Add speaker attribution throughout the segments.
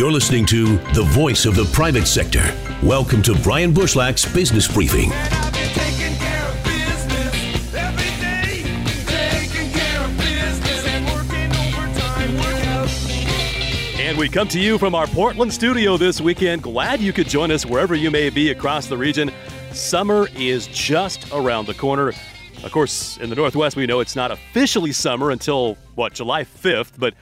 Speaker 1: You're listening to the voice of the private sector. Welcome to Brian Bushlack's Business Briefing.
Speaker 2: And we come to you from our Portland studio this weekend. Glad you could join us wherever you may be across the region. Summer is just around the corner. Of course, in the Northwest, we know it's not officially summer until, what, July 5th, but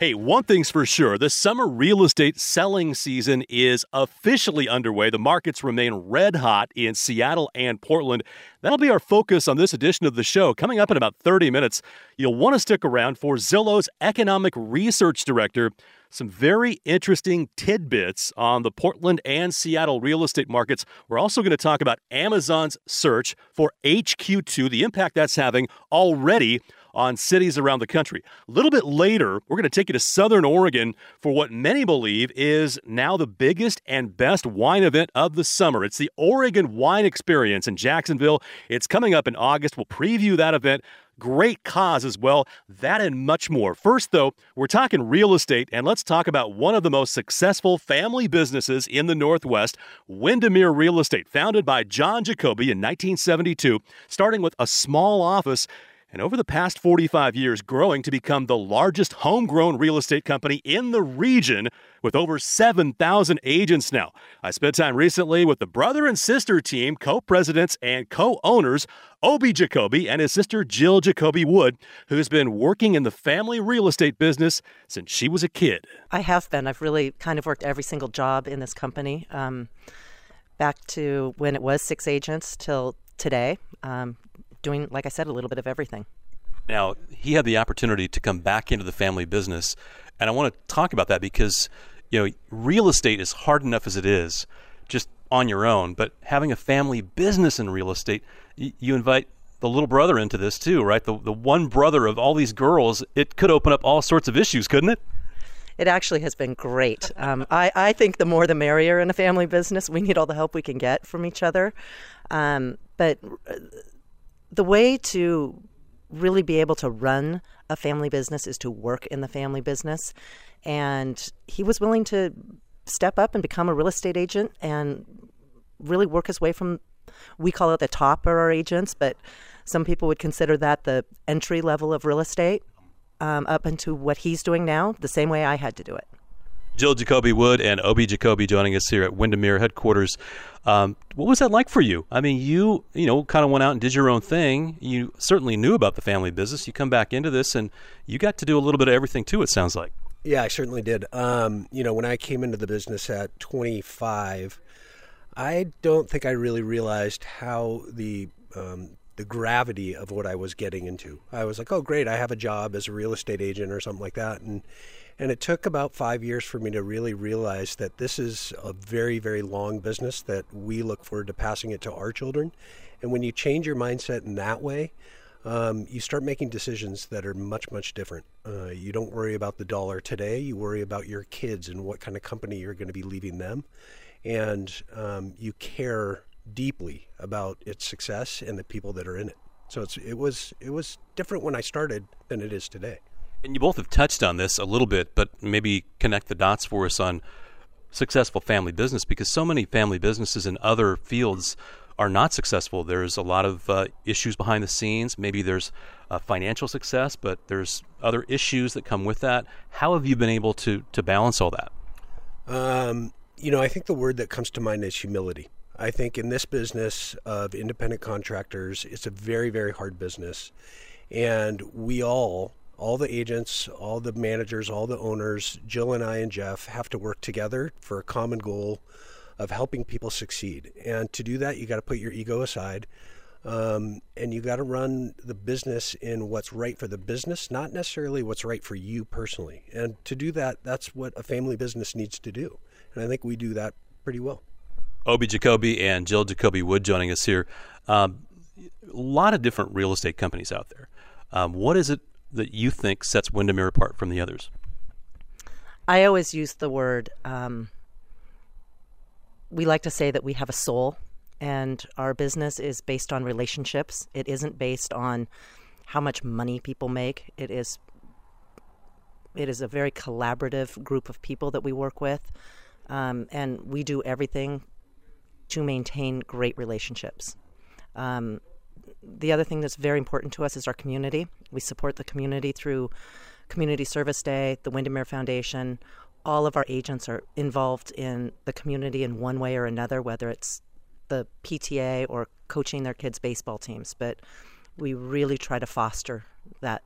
Speaker 2: Hey, one thing's for sure the summer real estate selling season is officially underway. The markets remain red hot in Seattle and Portland. That'll be our focus on this edition of the show. Coming up in about 30 minutes, you'll want to stick around for Zillow's economic research director. Some very interesting tidbits on the Portland and Seattle real estate markets. We're also going to talk about Amazon's search for HQ2, the impact that's having already on cities around the country. A little bit later, we're going to take you to Southern Oregon for what many believe is now the biggest and best wine event of the summer. It's the Oregon Wine Experience in Jacksonville. It's coming up in August. We'll preview that event great cause as well. That and much more. First, though, we're talking real estate, and let's talk about one of the most successful family businesses in the Northwest, Windermere Real Estate, founded by John Jacobi in 1972, starting with a small office and over the past 45 years, growing to become the largest homegrown real estate company in the region with over 7,000 agents now. I spent time recently with the brother and sister team, co presidents and co owners, OB Jacobi and his sister Jill Jacobi Wood, who's been working in the family real estate business since she was a kid.
Speaker 3: I have been. I've really kind of worked every single job in this company. Um, back to when it was six agents till today. Um, doing, like I said, a little bit of everything.
Speaker 2: Now, he had the opportunity to come back into the family business, and I want to talk about that because, you know, real estate is hard enough as it is, just on your own, but having a family business in real estate, you invite the little brother into this too, right? The the one brother of all these girls, it could open up all sorts of issues, couldn't it?
Speaker 3: It actually has been great. Um, I, I think the more the merrier in a family business. We need all the help we can get from each other. Um, but the way to really be able to run a family business is to work in the family business. And he was willing to step up and become a real estate agent and really work his way from, we call it the top of our agents, but some people would consider that the entry level of real estate um, up into what he's doing now, the same way I had to do it.
Speaker 2: Jill Jacobi Wood and OB Jacobi joining us here at Windermere headquarters. Um, what was that like for you? I mean, you you know kind of went out and did your own thing. You certainly knew about the family business. You come back into this, and you got to do a little bit of everything too. It sounds like.
Speaker 4: Yeah, I certainly did. Um, you know, when I came into the business at 25, I don't think I really realized how the um, the gravity of what I was getting into. I was like, oh, great, I have a job as a real estate agent or something like that, and and it took about five years for me to really realize that this is a very, very long business that we look forward to passing it to our children. And when you change your mindset in that way, um, you start making decisions that are much, much different. Uh, you don't worry about the dollar today, you worry about your kids and what kind of company you're going to be leaving them. And um, you care deeply about its success and the people that are in it. So it was it was different when I started than it is today.
Speaker 2: And you both have touched on this a little bit, but maybe connect the dots for us on successful family business because so many family businesses in other fields are not successful. There's a lot of uh, issues behind the scenes. Maybe there's uh, financial success, but there's other issues that come with that. How have you been able to to balance all that?
Speaker 4: Um, you know, I think the word that comes to mind is humility. I think in this business of independent contractors, it's a very, very hard business. And we all all the agents, all the managers, all the owners, Jill and I and Jeff have to work together for a common goal of helping people succeed. And to do that, you got to put your ego aside. Um, and you got to run the business in what's right for the business, not necessarily what's right for you personally. And to do that, that's what a family business needs to do. And I think we do that pretty well.
Speaker 2: OB Jacobi and Jill Jacobi Wood joining us here. Um, a lot of different real estate companies out there. Um, what is it that you think sets Windermere apart from the others?
Speaker 3: I always use the word. Um, we like to say that we have a soul, and our business is based on relationships. It isn't based on how much money people make. It is it is a very collaborative group of people that we work with, um, and we do everything to maintain great relationships. Um, the other thing that's very important to us is our community. We support the community through Community Service Day, the Windermere Foundation. All of our agents are involved in the community in one way or another, whether it's the PTA or coaching their kids' baseball teams. But we really try to foster that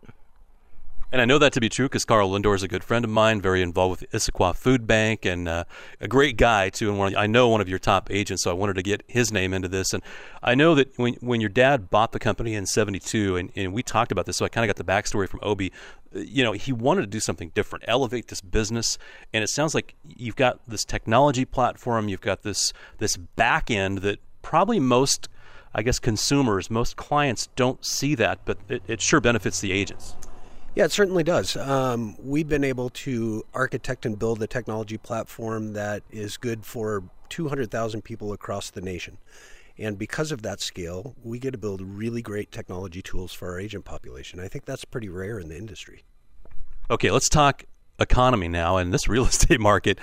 Speaker 2: and I know that to be true because Carl Lindor is a good friend of mine, very involved with Issaquah Food Bank, and uh, a great guy too. And one, I know one of your top agents, so I wanted to get his name into this. And I know that when when your dad bought the company in '72, and, and we talked about this, so I kind of got the backstory from OB. Uh, you know, he wanted to do something different, elevate this business, and it sounds like you've got this technology platform, you've got this this back end that probably most I guess consumers, most clients don't see that, but it, it sure benefits the agents.
Speaker 4: Yeah, it certainly does. Um, we've been able to architect and build a technology platform that is good for 200,000 people across the nation. And because of that scale, we get to build really great technology tools for our agent population. I think that's pretty rare in the industry.
Speaker 2: Okay, let's talk economy now. And this real estate market,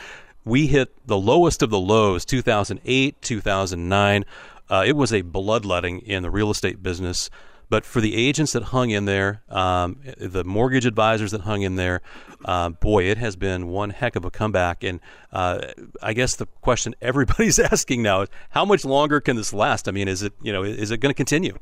Speaker 2: we hit the lowest of the lows 2008, 2009. Uh, it was a bloodletting in the real estate business. But for the agents that hung in there, um, the mortgage advisors that hung in there, uh, boy, it has been one heck of a comeback. And uh, I guess the question everybody's asking now is, how much longer can this last? I mean, is it you know is it going to continue?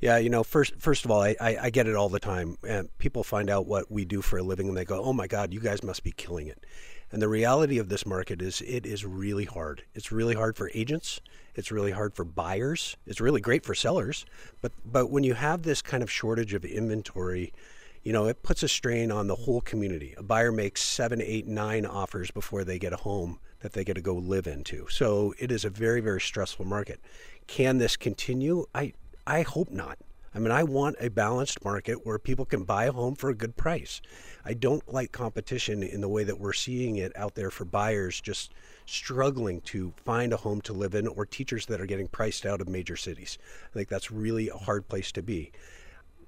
Speaker 4: Yeah, you know, first first of all, I, I, I, get it all the time. And people find out what we do for a living and they go, "Oh my God, you guys must be killing it." And the reality of this market is it is really hard. It's really hard for agents. It's really hard for buyers. It's really great for sellers. But but when you have this kind of shortage of inventory, you know, it puts a strain on the whole community. A buyer makes seven, eight, nine offers before they get a home that they get to go live into. So it is a very, very stressful market. Can this continue? I I hope not. I mean, I want a balanced market where people can buy a home for a good price. I don't like competition in the way that we're seeing it out there for buyers just struggling to find a home to live in or teachers that are getting priced out of major cities. I think that's really a hard place to be.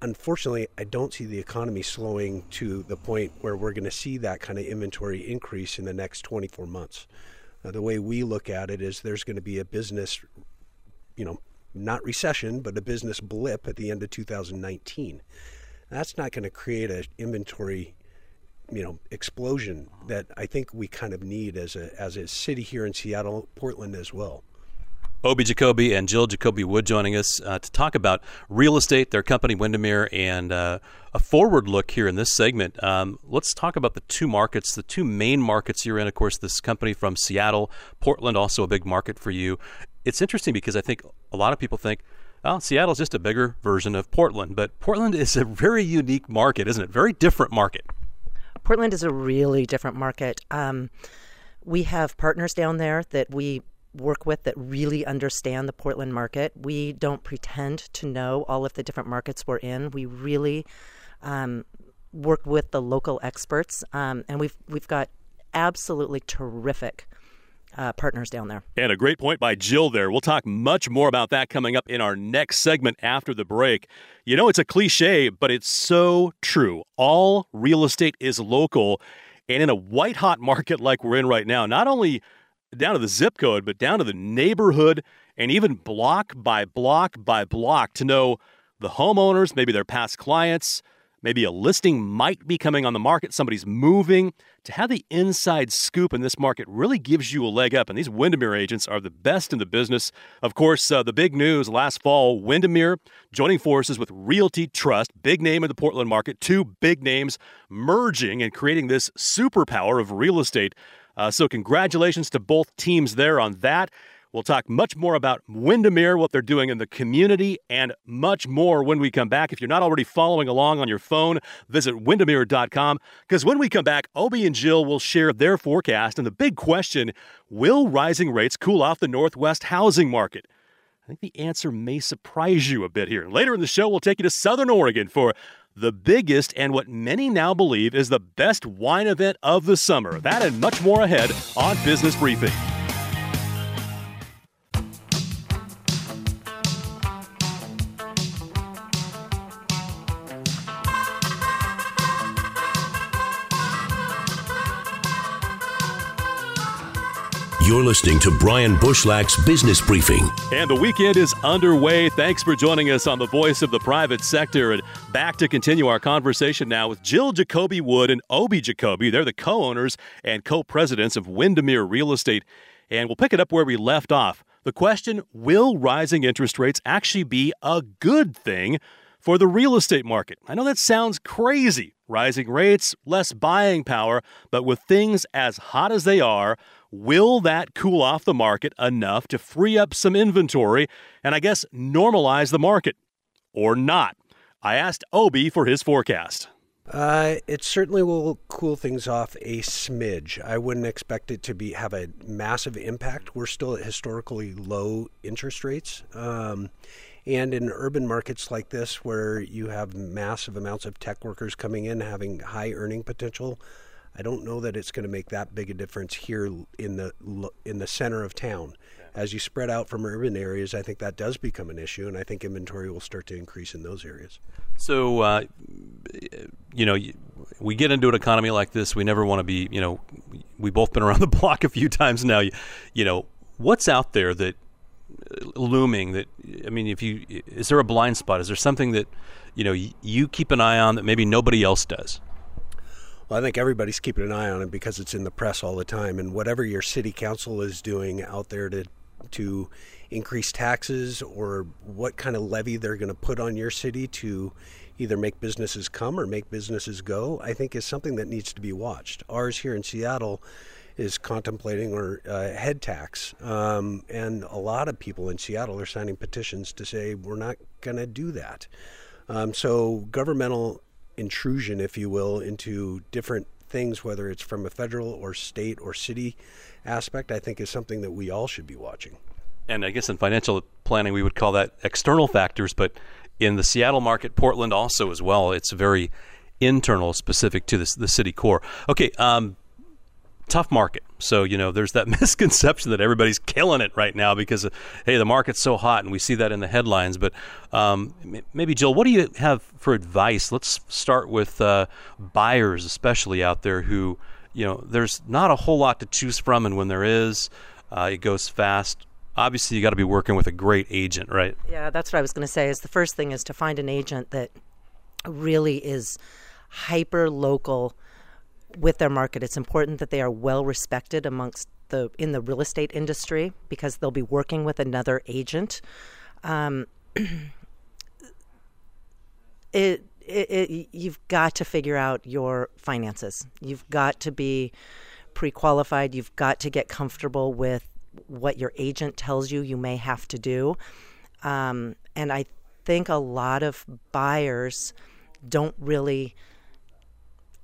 Speaker 4: Unfortunately, I don't see the economy slowing to the point where we're going to see that kind of inventory increase in the next 24 months. Uh, the way we look at it is there's going to be a business, you know, not recession, but a business blip at the end of 2019. That's not going to create an inventory, you know, explosion that I think we kind of need as a as a city here in Seattle, Portland as well.
Speaker 2: OB Jacobi and Jill Jacobi Wood joining us uh, to talk about real estate, their company Windermere, and uh, a forward look here in this segment. Um, let's talk about the two markets, the two main markets you're in. Of course, this company from Seattle, Portland, also a big market for you it's interesting because I think a lot of people think, oh, Seattle's just a bigger version of Portland, but Portland is a very unique market, isn't it? Very different market.
Speaker 3: Portland is a really different market. Um, we have partners down there that we work with that really understand the Portland market. We don't pretend to know all of the different markets we're in. We really um, work with the local experts, um, and we've we've got absolutely terrific uh, partners down there.
Speaker 2: And a great point by Jill there. We'll talk much more about that coming up in our next segment after the break. You know, it's a cliche, but it's so true. All real estate is local. And in a white hot market like we're in right now, not only down to the zip code, but down to the neighborhood and even block by block by block to know the homeowners, maybe their past clients, Maybe a listing might be coming on the market, somebody's moving. To have the inside scoop in this market really gives you a leg up, and these Windermere agents are the best in the business. Of course, uh, the big news last fall Windermere joining forces with Realty Trust, big name in the Portland market, two big names merging and creating this superpower of real estate. Uh, so, congratulations to both teams there on that. We'll talk much more about Windermere, what they're doing in the community, and much more when we come back. If you're not already following along on your phone, visit windermere.com because when we come back, OB and Jill will share their forecast and the big question will rising rates cool off the Northwest housing market? I think the answer may surprise you a bit here. Later in the show, we'll take you to Southern Oregon for the biggest and what many now believe is the best wine event of the summer. That and much more ahead on Business Briefing.
Speaker 1: You're listening to Brian Bushlack's Business Briefing.
Speaker 2: And the weekend is underway. Thanks for joining us on the voice of the private sector. And back to continue our conversation now with Jill Jacobi Wood and OB Jacobi. They're the co owners and co presidents of Windermere Real Estate. And we'll pick it up where we left off. The question Will rising interest rates actually be a good thing for the real estate market? I know that sounds crazy. Rising rates, less buying power, but with things as hot as they are, Will that cool off the market enough to free up some inventory and I guess normalize the market? Or not? I asked OB for his forecast.
Speaker 4: Uh, it certainly will cool things off a smidge. I wouldn't expect it to be have a massive impact. We're still at historically low interest rates. Um, and in urban markets like this, where you have massive amounts of tech workers coming in, having high earning potential, I don't know that it's going to make that big a difference here in the in the center of town. As you spread out from urban areas, I think that does become an issue, and I think inventory will start to increase in those areas.
Speaker 2: So, uh, you know, we get into an economy like this. We never want to be, you know, we've both been around the block a few times now. You, you know, what's out there that uh, looming that I mean, if you is there a blind spot? Is there something that you know you keep an eye on that maybe nobody else does?
Speaker 4: Well, I think everybody's keeping an eye on it because it's in the press all the time. And whatever your city council is doing out there to to increase taxes or what kind of levy they're going to put on your city to either make businesses come or make businesses go, I think is something that needs to be watched. Ours here in Seattle is contemplating or uh, head tax, um, and a lot of people in Seattle are signing petitions to say we're not going to do that. Um, so governmental intrusion, if you will, into different things, whether it's from a federal or state or city aspect, I think is something that we all should be watching.
Speaker 2: And I guess in financial planning, we would call that external factors, but in the Seattle market, Portland also as well, it's very internal, specific to the, the city core. Okay, um, tough market. So, you know, there's that misconception that everybody's killing it right now because, hey, the market's so hot, and we see that in the headlines. But um, maybe, Jill, what do you have for advice? Let's start with uh, buyers, especially out there who, you know, there's not a whole lot to choose from, and when there is, uh, it goes fast. Obviously, you got to be working with a great agent, right?
Speaker 3: Yeah, that's what I was going to say. Is the first thing is to find an agent that really is hyper local with their market. It's important that they are well respected amongst the in the real estate industry because they'll be working with another agent. Um, it, it, it, you've got to figure out your finances. You've got to be pre-qualified. You've got to get comfortable with what your agent tells you you may have to do. Um, and I think a lot of buyers don't really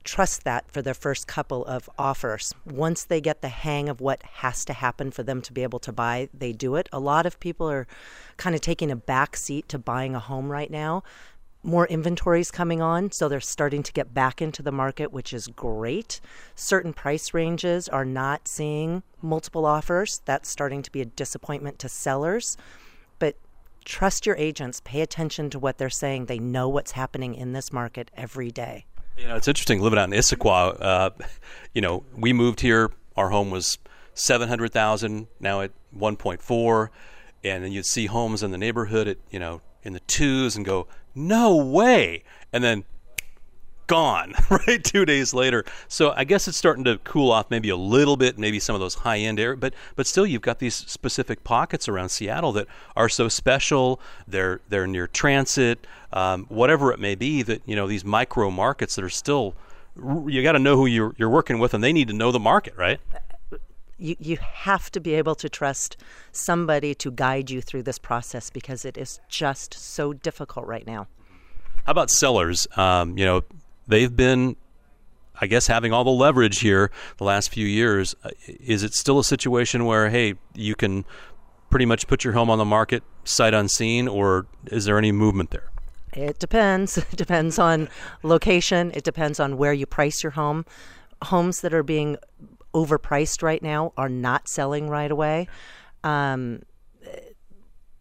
Speaker 3: trust that for their first couple of offers. Once they get the hang of what has to happen for them to be able to buy, they do it. A lot of people are kind of taking a back seat to buying a home right now. More inventory is coming on, so they're starting to get back into the market, which is great. Certain price ranges are not seeing multiple offers. That's starting to be a disappointment to sellers. But trust your agents, pay attention to what they're saying. They know what's happening in this market every day.
Speaker 2: You know, it's interesting living out in Issaquah. Uh, you know, we moved here. Our home was seven hundred thousand. Now at one point four, and then you'd see homes in the neighborhood at you know in the twos and go, no way. And then gone right two days later so i guess it's starting to cool off maybe a little bit maybe some of those high end air, but but still you've got these specific pockets around seattle that are so special they're they're near transit um, whatever it may be that you know these micro markets that are still you got to know who you're, you're working with and they need to know the market right
Speaker 3: you, you have to be able to trust somebody to guide you through this process because it is just so difficult right now.
Speaker 2: How about sellers? Um, you know, they've been I guess having all the leverage here the last few years, uh, is it still a situation where hey, you can pretty much put your home on the market sight unseen, or is there any movement there?
Speaker 3: It depends. It depends on location. It depends on where you price your home. Homes that are being overpriced right now are not selling right away. Um,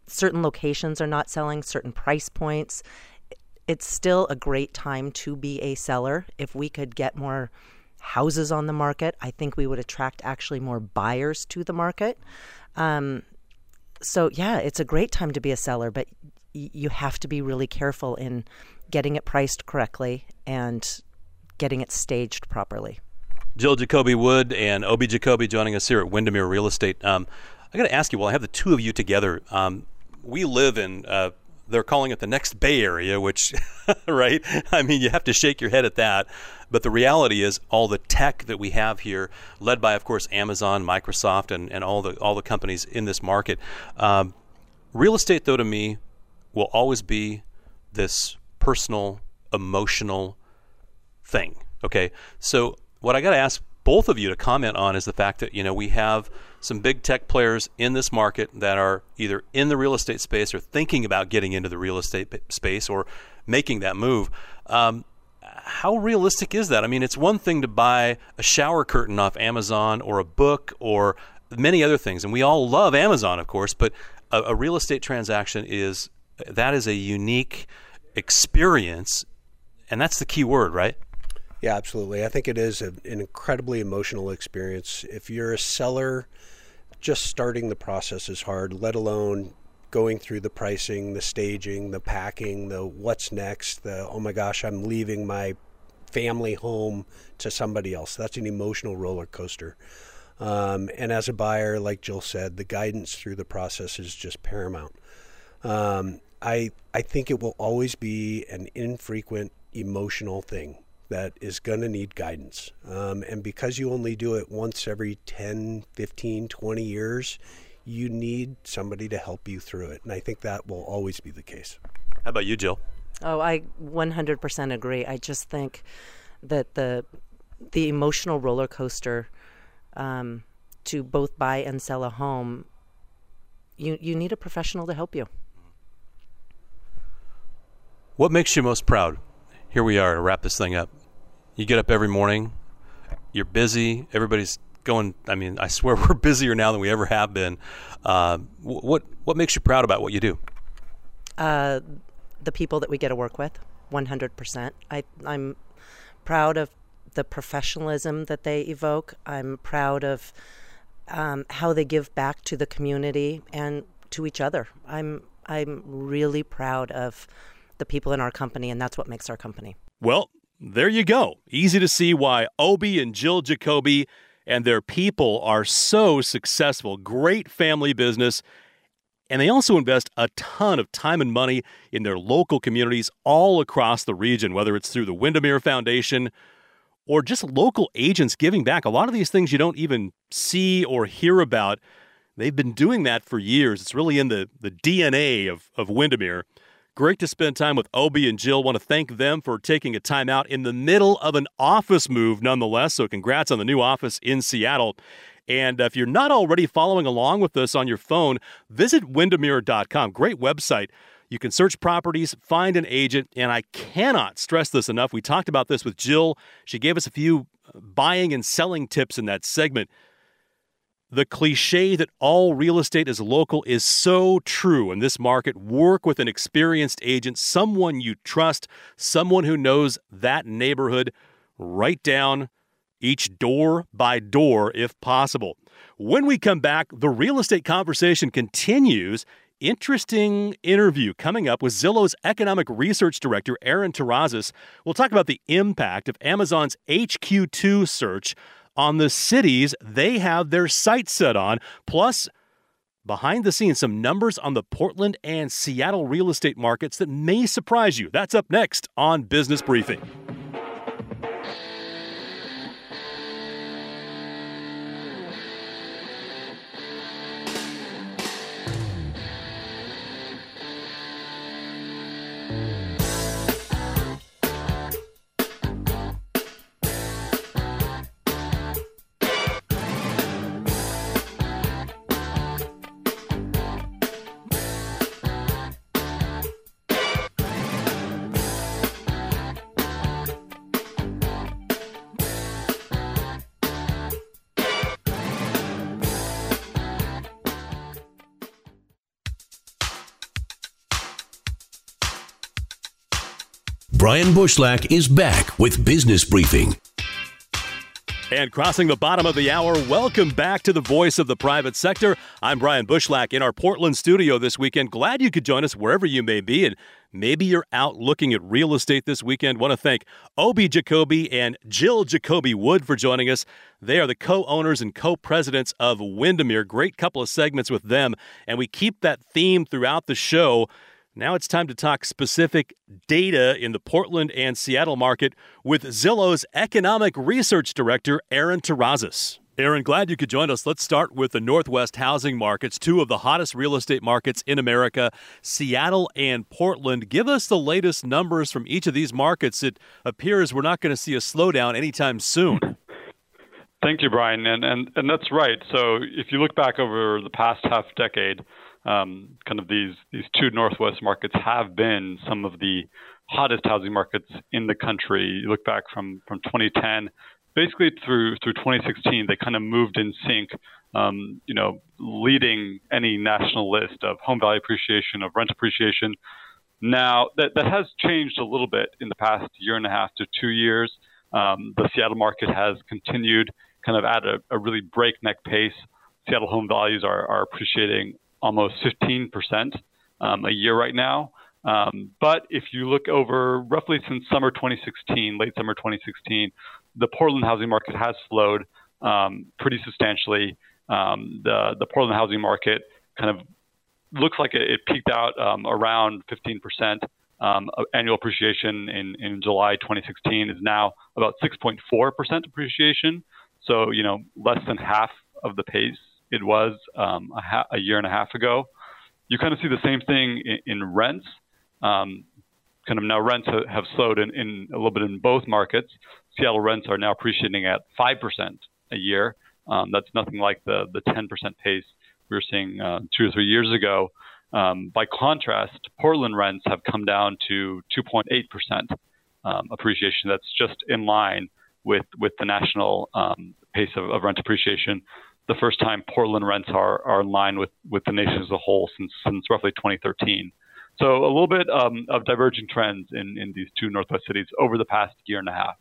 Speaker 3: certain locations are not selling. Certain price points it's still a great time to be a seller if we could get more houses on the market. I think we would attract actually more buyers to the market. Um, so yeah, it's a great time to be a seller, but y- you have to be really careful in getting it priced correctly and getting it staged properly.
Speaker 2: Jill Jacobi Wood and OB Jacobi joining us here at Windermere Real Estate. Um, I got to ask you, well, I have the two of you together, um, we live in uh, they're calling it the next Bay Area, which, right? I mean, you have to shake your head at that. But the reality is, all the tech that we have here, led by, of course, Amazon, Microsoft, and, and all the all the companies in this market. Um, real estate, though, to me, will always be this personal, emotional thing. Okay, so what I got to ask both of you to comment on is the fact that you know we have some big tech players in this market that are either in the real estate space or thinking about getting into the real estate space or making that move. Um, how realistic is that? I mean, it's one thing to buy a shower curtain off Amazon or a book or many other things, and we all love Amazon, of course. But a, a real estate transaction is that is a unique experience, and that's the key word, right?
Speaker 4: Yeah, absolutely. I think it is a, an incredibly emotional experience. If you're a seller, just starting the process is hard, let alone going through the pricing, the staging, the packing, the what's next, the oh my gosh, I'm leaving my family home to somebody else. That's an emotional roller coaster. Um, and as a buyer, like Jill said, the guidance through the process is just paramount. Um, I I think it will always be an infrequent emotional thing that is going to need guidance. Um, and because you only do it once every 10, 15, 20 years, you need somebody to help you through it. And I think that will always be the case.
Speaker 2: How about you, Jill?
Speaker 3: Oh, I 100% agree. I just think that the the emotional roller coaster um, to both buy and sell a home, you you need a professional to help you.
Speaker 2: What makes you most proud here we are to wrap this thing up. You get up every morning, you're busy, everybody's going. I mean, I swear we're busier now than we ever have been. Uh, what what makes you proud about what you do?
Speaker 3: Uh, the people that we get to work with, 100%. I I'm proud of the professionalism that they evoke. I'm proud of um, how they give back to the community and to each other. I'm I'm really proud of the people in our company, and that's what makes our company.
Speaker 2: Well, there you go. Easy to see why OB and Jill Jacobi and their people are so successful. Great family business. And they also invest a ton of time and money in their local communities all across the region, whether it's through the Windermere Foundation or just local agents giving back. A lot of these things you don't even see or hear about. They've been doing that for years. It's really in the, the DNA of, of Windermere. Great to spend time with OB and Jill. Want to thank them for taking a time out in the middle of an office move, nonetheless. So, congrats on the new office in Seattle. And if you're not already following along with us on your phone, visit windermere.com. Great website. You can search properties, find an agent, and I cannot stress this enough. We talked about this with Jill. She gave us a few buying and selling tips in that segment. The cliche that all real estate is local is so true in this market. Work with an experienced agent, someone you trust, someone who knows that neighborhood. Write down each door by door if possible. When we come back, the real estate conversation continues. Interesting interview coming up with Zillow's economic research director, Aaron Terrazas. We'll talk about the impact of Amazon's HQ2 search on the cities they have their sights set on, plus behind the scenes some numbers on the Portland and Seattle real estate markets that may surprise you. That's up next on Business Briefing.
Speaker 1: Brian Bushlack is back with Business Briefing.
Speaker 2: And crossing the bottom of the hour, welcome back to the voice of the private sector. I'm Brian Bushlack in our Portland studio this weekend. Glad you could join us wherever you may be. And maybe you're out looking at real estate this weekend. Want to thank OB Jacobi and Jill Jacobi Wood for joining us. They are the co owners and co presidents of Windermere. Great couple of segments with them. And we keep that theme throughout the show. Now it's time to talk specific data in the Portland and Seattle market with Zillow's Economic Research Director, Aaron Terrazas. Aaron, glad you could join us. Let's start with the Northwest housing markets, two of the hottest real estate markets in America, Seattle and Portland. Give us the latest numbers from each of these markets. It appears we're not going to see a slowdown anytime soon.
Speaker 5: Thank you, Brian. And, and, and that's right. So if you look back over the past half decade, um, kind of these these two Northwest markets have been some of the hottest housing markets in the country. You look back from from 2010, basically through through 2016, they kind of moved in sync. Um, you know, leading any national list of home value appreciation, of rent appreciation. Now that that has changed a little bit in the past year and a half to two years. Um, the Seattle market has continued kind of at a, a really breakneck pace. Seattle home values are, are appreciating almost 15% um, a year right now. Um, but if you look over roughly since summer 2016, late summer 2016, the Portland housing market has slowed um, pretty substantially. Um, the the Portland housing market kind of looks like it, it peaked out um, around 15%. Um, annual appreciation in, in July 2016 is now about 6.4% appreciation. So, you know, less than half of the pace it was um, a, ha- a, year and a half ago. You kind of see the same thing in, in rents. Um, kind of now rents ha- have slowed in, in, a little bit in both markets. Seattle rents are now appreciating at 5% a year. Um, that's nothing like the, the 10% pace we were seeing uh, two or three years ago. Um, by contrast, Portland rents have come down to 2.8% um, appreciation. That's just in line with, with the national um, pace of, of rent appreciation the first time Portland rents are, are in line with, with the nation as a whole since, since roughly 2013. So a little bit um, of diverging trends in, in these two Northwest cities over the past year and a half.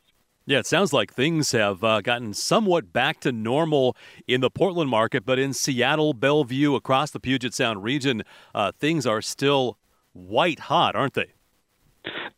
Speaker 2: Yeah, it sounds like things have uh, gotten somewhat back to normal in the Portland market, but in Seattle, Bellevue, across the Puget Sound region, uh, things are still white hot, aren't they?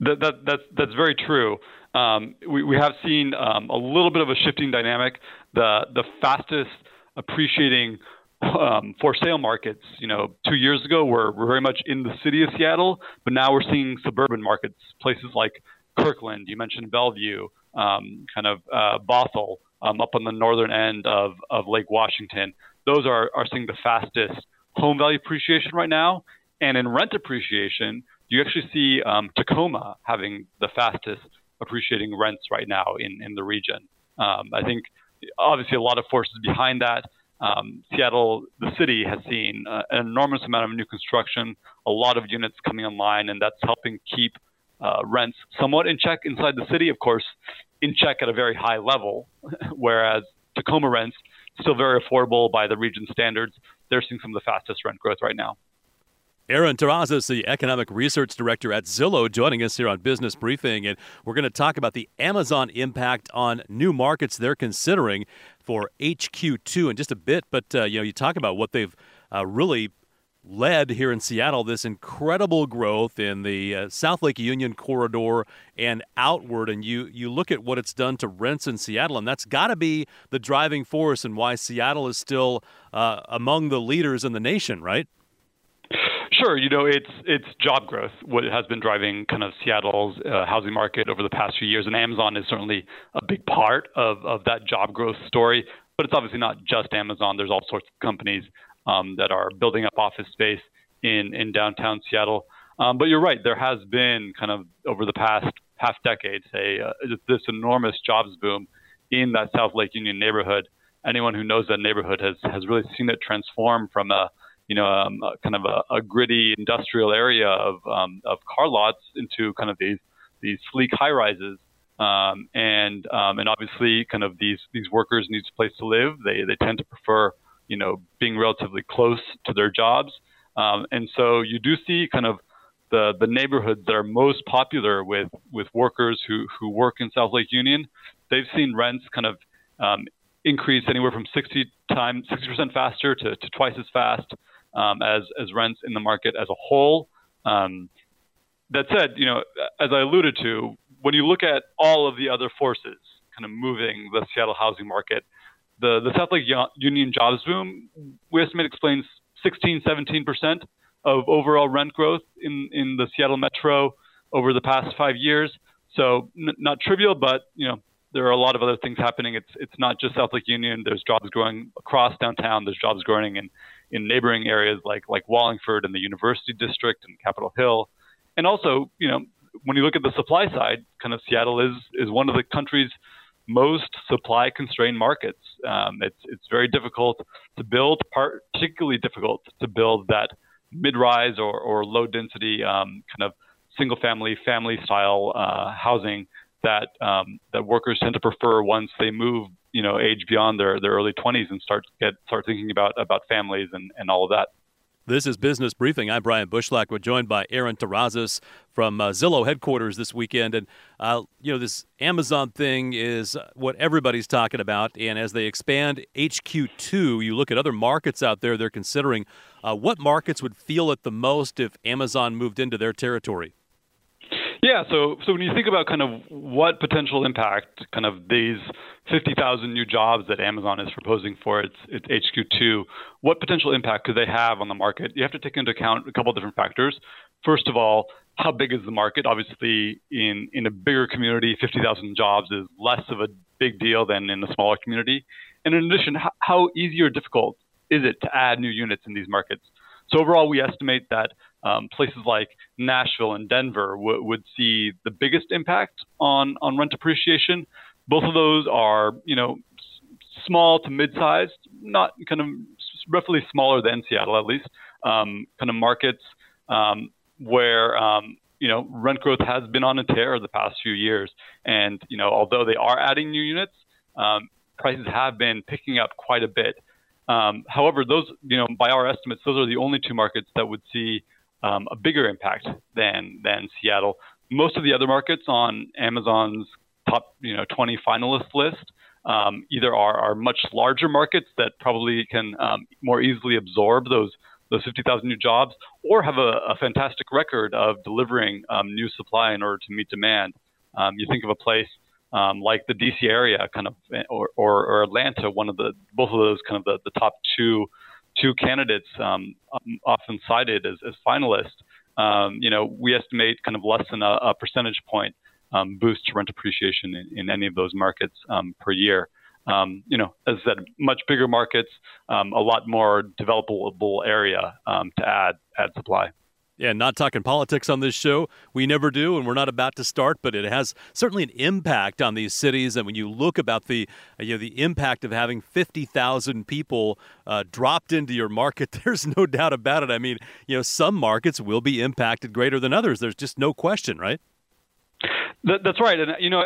Speaker 5: That, that, that's, that's very true. Um, we, we have seen um, a little bit of a shifting dynamic. The, the fastest appreciating um, for sale markets. You know, two years ago we're, we're very much in the city of Seattle, but now we're seeing suburban markets, places like Kirkland. You mentioned Bellevue, um, kind of uh, Bothell, um, up on the northern end of, of Lake Washington. Those are, are seeing the fastest home value appreciation right now. And in rent appreciation, you actually see um, Tacoma having the fastest appreciating rents right now in, in the region. Um, I think obviously a lot of forces behind that. Um, Seattle, the city, has seen uh, an enormous amount of new construction, a lot of units coming online, and that's helping keep uh, rents somewhat in check inside the city. Of course, in check at a very high level, whereas Tacoma rents still very affordable by the region standards. They're seeing some of the fastest rent growth right now.
Speaker 2: Aaron Terrazas, the Economic Research Director at Zillow, joining us here on Business Briefing. And we're going to talk about the Amazon impact on new markets they're considering for HQ2 in just a bit. But, uh, you know, you talk about what they've uh, really led here in Seattle this incredible growth in the uh, South Lake Union corridor and outward. And you, you look at what it's done to rents in Seattle, and that's got to be the driving force and why Seattle is still uh, among the leaders in the nation, right?
Speaker 5: Sure, you know it's it's job growth what has been driving kind of Seattle's uh, housing market over the past few years, and Amazon is certainly a big part of of that job growth story. But it's obviously not just Amazon. There's all sorts of companies um, that are building up office space in in downtown Seattle. Um, but you're right, there has been kind of over the past half decade, say, uh, this enormous jobs boom in that South Lake Union neighborhood. Anyone who knows that neighborhood has has really seen it transform from a you know, um, kind of a, a, gritty industrial area of, um, of car lots into kind of these these sleek high rises. Um, and um, and obviously, kind of these these workers need a place to live. They they tend to prefer you know being relatively close to their jobs. Um, and so you do see kind of the the neighborhoods that are most popular with with workers who who work in South Lake Union. They've seen rents kind of um, increase anywhere from 60 times 60% faster to, to twice as fast um, as as rents in the market as a whole. Um, that said, you know, as I alluded to, when you look at all of the other forces kind of moving the Seattle housing market, the the South Lake Union jobs boom we estimate explains 16, 17 percent of overall rent growth in in the Seattle metro over the past five years. So n- not trivial, but you know there are a lot of other things happening. It's it's not just South Lake Union. There's jobs growing across downtown. There's jobs growing in in neighboring areas like like Wallingford and the University District and Capitol Hill, and also you know when you look at the supply side, kind of Seattle is is one of the country's most supply constrained markets. Um, it's it's very difficult to build, particularly difficult to build that mid rise or, or low density um, kind of single family family style uh, housing that um, that workers tend to prefer once they move, you know, age beyond their, their early 20s and start get start thinking about about families and, and all of that.
Speaker 2: This is Business Briefing. I'm Brian Bushlack. We're joined by Aaron Terrazas from uh, Zillow headquarters this weekend. And, uh, you know, this Amazon thing is what everybody's talking about. And as they expand HQ2, you look at other markets out there they're considering. Uh, what markets would feel it the most if Amazon moved into their territory?
Speaker 5: Yeah, so so when you think about kind of what potential impact kind of these 50,000 new jobs that Amazon is proposing for its its HQ2, what potential impact could they have on the market? You have to take into account a couple of different factors. First of all, how big is the market? Obviously, in in a bigger community, 50,000 jobs is less of a big deal than in a smaller community. And in addition, how, how easy or difficult is it to add new units in these markets? So overall, we estimate that um, places like Nashville and Denver w- would see the biggest impact on on rent appreciation. Both of those are, you know, s- small to mid-sized, not kind of roughly smaller than Seattle at least, um, kind of markets um, where um, you know rent growth has been on a tear the past few years, and you know although they are adding new units, um, prices have been picking up quite a bit. Um, however, those, you know, by our estimates, those are the only two markets that would see um, a bigger impact than than Seattle. Most of the other markets on Amazon's top, you know, 20 finalist list um, either are, are much larger markets that probably can um, more easily absorb those those 50,000 new jobs, or have a, a fantastic record of delivering um, new supply in order to meet demand. Um, you think of a place um, like the DC area, kind of, or, or, or, Atlanta, one of the both of those kind of the, the top two two candidates um, um often cited as, as finalists. Um, you know, we estimate kind of less than a, a percentage point um, boost to rent appreciation in, in, any of those markets um, per year. you know, as I said, much bigger markets, a lot more developable area to add add supply.
Speaker 2: Yeah, not talking politics on this show. We never do, and we're not about to start. But it has certainly an impact on these cities. And when you look about the you know the impact of having fifty thousand people uh, dropped into your market, there's no doubt about it. I mean, you know, some markets will be impacted greater than others. There's just no question, right?
Speaker 5: That, that's right. And you know,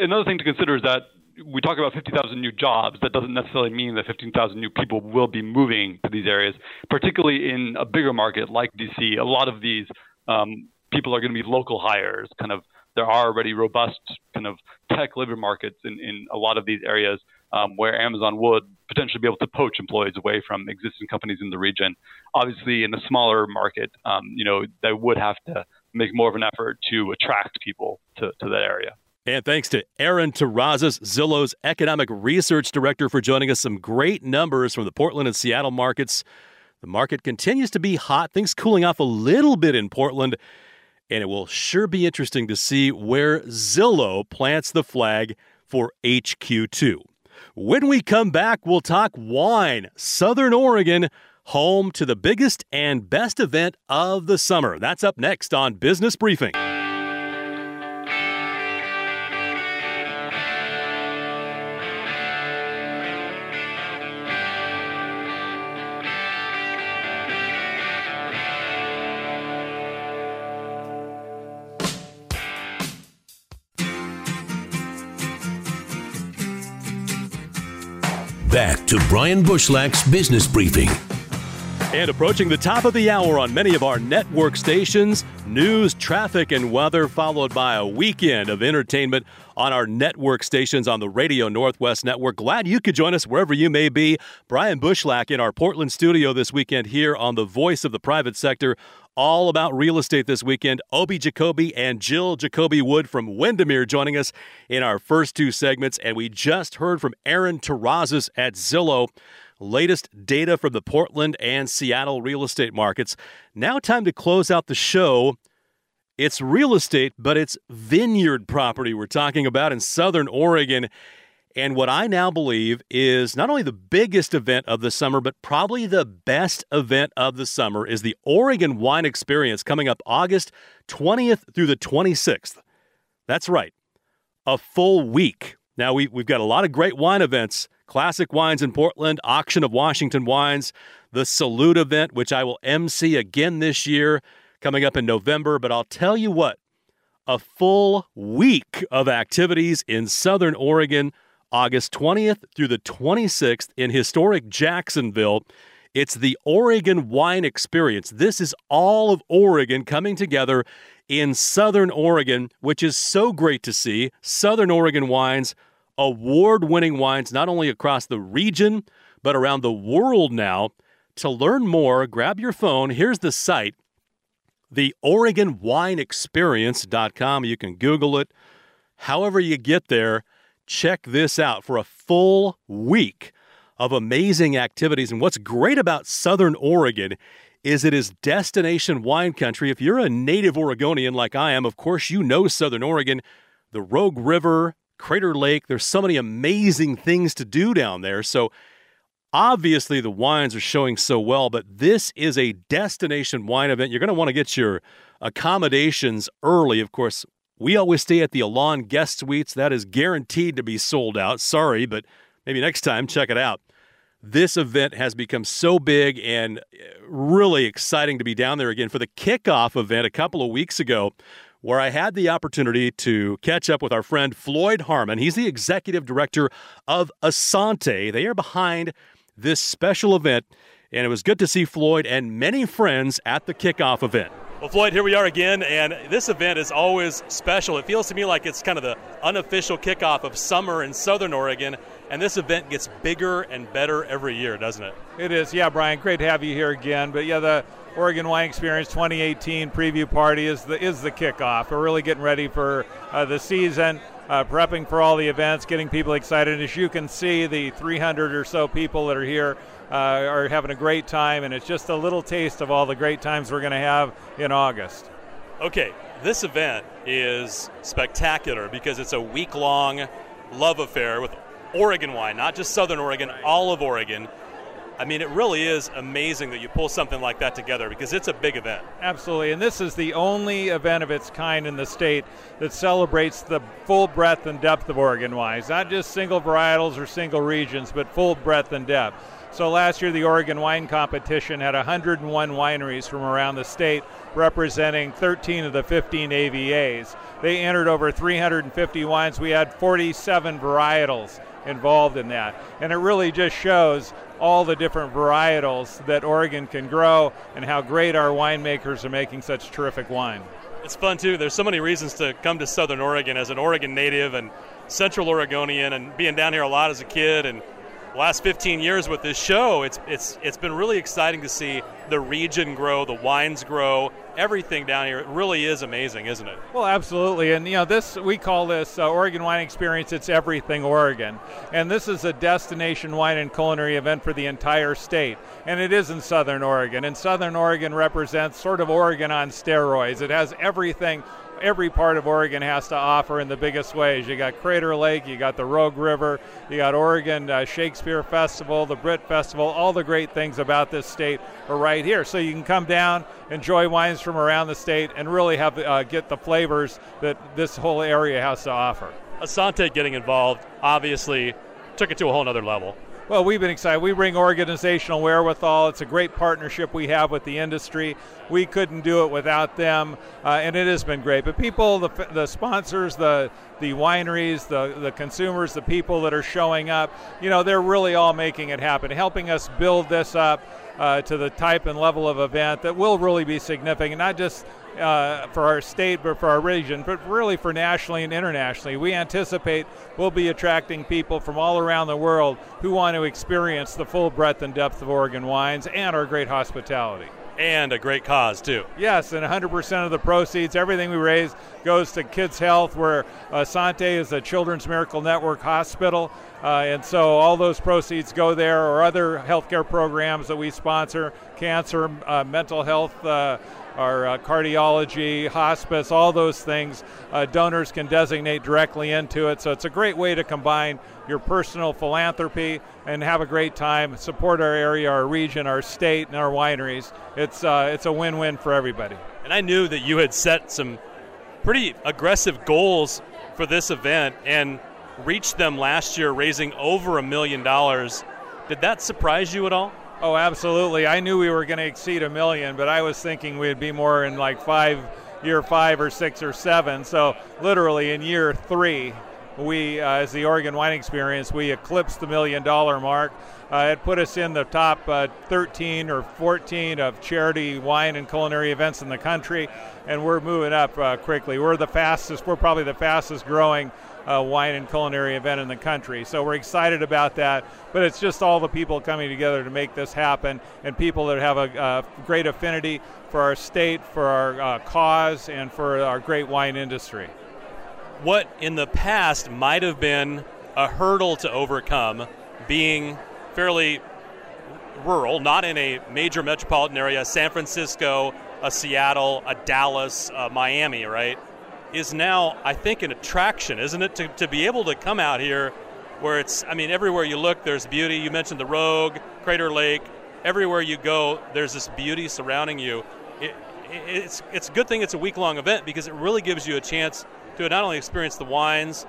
Speaker 5: another thing to consider is that we talk about 50,000 new jobs. That doesn't necessarily mean that 15,000 new people will be moving to these areas, particularly in a bigger market like DC. A lot of these um, people are going to be local hires. Kind of, there are already robust kind of tech labor markets in, in a lot of these areas um, where Amazon would potentially be able to poach employees away from existing companies in the region. Obviously, in a smaller market, um, you know, they would have to make more of an effort to attract people to, to that area.
Speaker 2: And thanks to Aaron Terrazas, Zillow's economic research director, for joining us. Some great numbers from the Portland and Seattle markets. The market continues to be hot, things cooling off a little bit in Portland. And it will sure be interesting to see where Zillow plants the flag for HQ2. When we come back, we'll talk wine. Southern Oregon, home to the biggest and best event of the summer. That's up next on Business Briefing.
Speaker 1: Back to Brian Bushlack's business briefing.
Speaker 2: And approaching the top of the hour on many of our network stations, news, traffic, and weather, followed by a weekend of entertainment on our network stations on the Radio Northwest Network. Glad you could join us wherever you may be. Brian Bushlack in our Portland studio this weekend here on the Voice of the Private Sector. All about real estate this weekend. OB Jacobi and Jill Jacobi Wood from Windermere joining us in our first two segments. And we just heard from Aaron Terrazas at Zillow latest data from the Portland and Seattle real estate markets. Now, time to close out the show. It's real estate, but it's vineyard property we're talking about in Southern Oregon. And what I now believe is not only the biggest event of the summer, but probably the best event of the summer is the Oregon Wine Experience coming up August 20th through the 26th. That's right, a full week. Now, we, we've got a lot of great wine events Classic Wines in Portland, Auction of Washington Wines, the Salud event, which I will MC again this year, coming up in November. But I'll tell you what, a full week of activities in Southern Oregon, August 20th through the 26th in historic Jacksonville. It's the Oregon Wine Experience. This is all of Oregon coming together in Southern Oregon, which is so great to see. Southern Oregon wines award winning wines, not only across the region, but around the world now. To learn more, grab your phone. Here's the site the OregonWineExperience.com. You can Google it. However, you get there, check this out for a full week of amazing activities. And what's great about Southern Oregon is it is destination wine country. If you're a native Oregonian like I am, of course, you know Southern Oregon, the Rogue River, Crater Lake. There's so many amazing things to do down there. So obviously the wines are showing so well, but this is a destination wine event. You're going to want to get your accommodations early. Of course, we always stay at the Elan guest suites. That is guaranteed to be sold out. Sorry, but maybe next time check it out. This event has become so big and uh, really exciting to be down there again for the kickoff event a couple of weeks ago where I had the opportunity to catch up with our friend Floyd Harmon. He's the executive director of Asante. They are behind this special event, and it was good to see Floyd and many friends at the kickoff event. Well, Floyd, here we are again, and this event is always special. It feels to me like it's kind of the unofficial kickoff of summer in Southern Oregon, and this event gets bigger and better every year, doesn't it?
Speaker 6: It is, yeah, Brian. Great to have you here again. But yeah, the Oregon Wine Experience 2018 preview party is the is the kickoff. We're really getting ready for uh, the season, uh, prepping for all the events, getting people excited. As you can see, the 300 or so people that are here uh, are having a great time, and it's just a little taste of all the great times we're going to have in August.
Speaker 2: Okay, this event is spectacular because it's a week long love affair with Oregon wine, not just Southern Oregon, all of Oregon. I mean, it really is amazing that you pull something like that together because it's a big event.
Speaker 6: Absolutely, and this is the only event of its kind in the state that celebrates the full breadth and depth of Oregon wines, not just single varietals or single regions, but full breadth and depth. So last year, the Oregon Wine Competition had 101 wineries from around the state representing 13 of the 15 AVAs. They entered over 350 wines. We had 47 varietals involved in that. And it really just shows all the different varietals that Oregon can grow and how great our winemakers are making such terrific wine.
Speaker 2: It's fun too. There's so many reasons to come to Southern Oregon as an Oregon native and Central Oregonian, and being down here a lot as a kid and last 15 years with this show, it's it's it's been really exciting to see the region grow, the wines grow, everything down here. It really is amazing, isn't it?
Speaker 6: Well, absolutely. And you know, this we call this uh, Oregon Wine Experience. It's everything Oregon, and this is a destination wine and culinary event for the entire state. And it is in Southern Oregon. And Southern Oregon represents sort of Oregon on steroids. It has everything every part of Oregon has to offer in the biggest ways. You got Crater Lake, you got the Rogue River, you got Oregon uh, Shakespeare Festival, the Britt Festival, all the great things about this state are right here. So you can come down, enjoy wines from around the state, and really have uh, get the flavors that this whole area has to offer.
Speaker 2: Asante getting involved obviously took it to a whole other level.
Speaker 6: Well, we've been excited. We bring organizational wherewithal. It's a great partnership we have with the industry. We couldn't do it without them, uh, and it has been great. But people, the, the sponsors, the the wineries, the the consumers, the people that are showing up, you know, they're really all making it happen, helping us build this up uh, to the type and level of event that will really be significant, not just uh, for our state, but for our region, but really for nationally and internationally. We anticipate we'll be attracting people from all around the world who want to experience the full breadth and depth of Oregon wines and our great hospitality
Speaker 2: and a great cause too.
Speaker 6: Yes, and 100% of the proceeds, everything we raise, goes to Kids Health, where uh, Sante is a Children's Miracle Network hospital, uh, and so all those proceeds go there, or other healthcare programs that we sponsor, cancer, uh, mental health. Our uh, cardiology, hospice, all those things, uh, donors can designate directly into it. So it's a great way to combine your personal philanthropy and have a great time, support our area, our region, our state, and our wineries. It's, uh, it's a win win for everybody.
Speaker 2: And I knew that you had set some pretty aggressive goals for this event and reached them last year, raising over a million dollars. Did that surprise you at all?
Speaker 6: Oh, absolutely. I knew we were going to exceed a million, but I was thinking we'd be more in like five, year five or six or seven. So literally in year three, we, uh, as the Oregon Wine Experience, we eclipsed the million dollar mark. Uh, it put us in the top uh, 13 or 14 of charity wine and culinary events in the country, and we're moving up uh, quickly. We're the fastest, we're probably the fastest growing uh, wine and culinary event in the country. So we're excited about that. But it's just all the people coming together to make this happen, and people that have a, a great affinity for our state, for our uh, cause, and for our great wine industry.
Speaker 2: What in the past might have been a hurdle to overcome, being fairly rural, not in a major metropolitan area, San Francisco, a Seattle, a Dallas, a Miami, right? is now, I think, an attraction, isn't it? To, to be able to come out here where it's, I mean, everywhere you look, there's beauty. You mentioned the Rogue, Crater Lake. Everywhere you go, there's this beauty surrounding you. It, it's, it's a good thing it's a week long event because it really gives you a chance to not only experience the wines,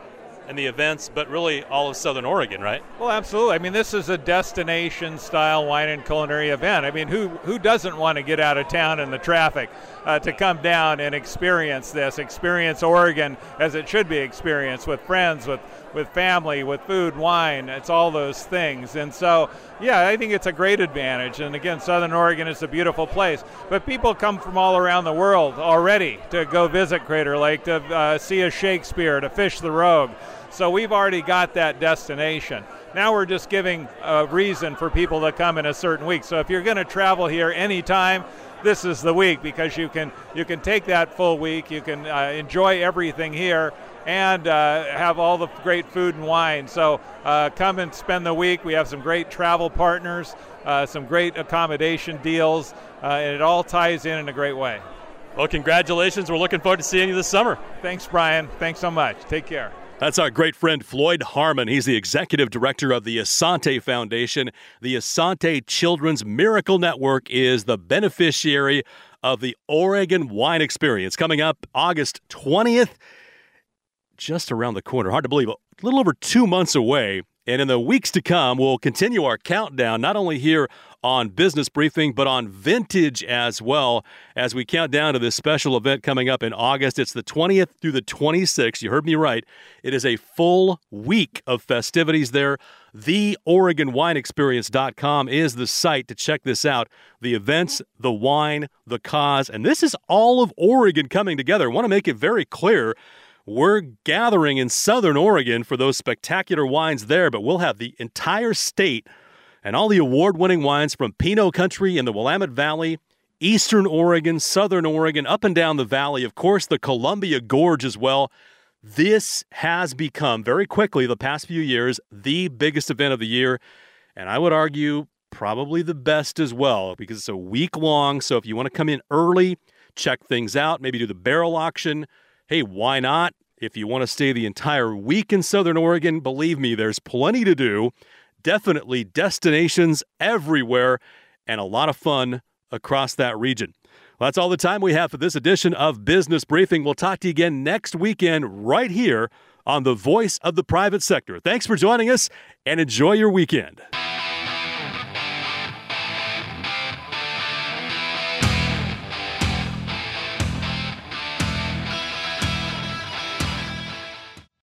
Speaker 2: and the events, but really all of Southern Oregon, right?
Speaker 6: Well, absolutely. I mean, this is a destination style wine and culinary event. I mean, who who doesn't want to get out of town in the traffic uh, to come down and experience this, experience Oregon as it should be experienced with friends, with with family, with food, wine. It's all those things. And so, yeah, I think it's a great advantage. And again, Southern Oregon is a beautiful place. But people come from all around the world already to go visit Crater Lake, to uh, see a Shakespeare, to fish the Rogue. So we've already got that destination. Now we're just giving a reason for people to come in a certain week. So if you're going to travel here anytime, this is the week because you can you can take that full week. You can uh, enjoy everything here and uh, have all the great food and wine. So uh, come and spend the week. We have some great travel partners, uh, some great accommodation deals, uh, and it all ties in in a great way.
Speaker 2: Well, congratulations. We're looking forward to seeing you this summer.
Speaker 6: Thanks, Brian. Thanks so much. Take care.
Speaker 2: That's our great friend Floyd Harmon. He's the executive director of the Asante Foundation. The Asante Children's Miracle Network is the beneficiary of the Oregon Wine Experience coming up August 20th, just around the corner. Hard to believe, a little over two months away. And in the weeks to come, we'll continue our countdown, not only here on Business Briefing, but on Vintage as well, as we count down to this special event coming up in August. It's the 20th through the 26th. You heard me right. It is a full week of festivities there. TheOregonWineExperience.com is the site to check this out. The events, the wine, the cause, and this is all of Oregon coming together. I want to make it very clear. We're gathering in Southern Oregon for those spectacular wines there, but we'll have the entire state and all the award winning wines from Pinot Country in the Willamette Valley, Eastern Oregon, Southern Oregon, up and down the valley, of course, the Columbia Gorge as well. This has become very quickly, the past few years, the biggest event of the year. And I would argue probably the best as well because it's a week long. So if you want to come in early, check things out, maybe do the barrel auction, hey, why not? If you want to stay the entire week in Southern Oregon, believe me, there's plenty to do definitely destinations everywhere and a lot of fun across that region. Well, that's all the time we have for this edition of Business Briefing. We'll talk to you again next weekend right here on the voice of the private sector. Thanks for joining us and enjoy your weekend.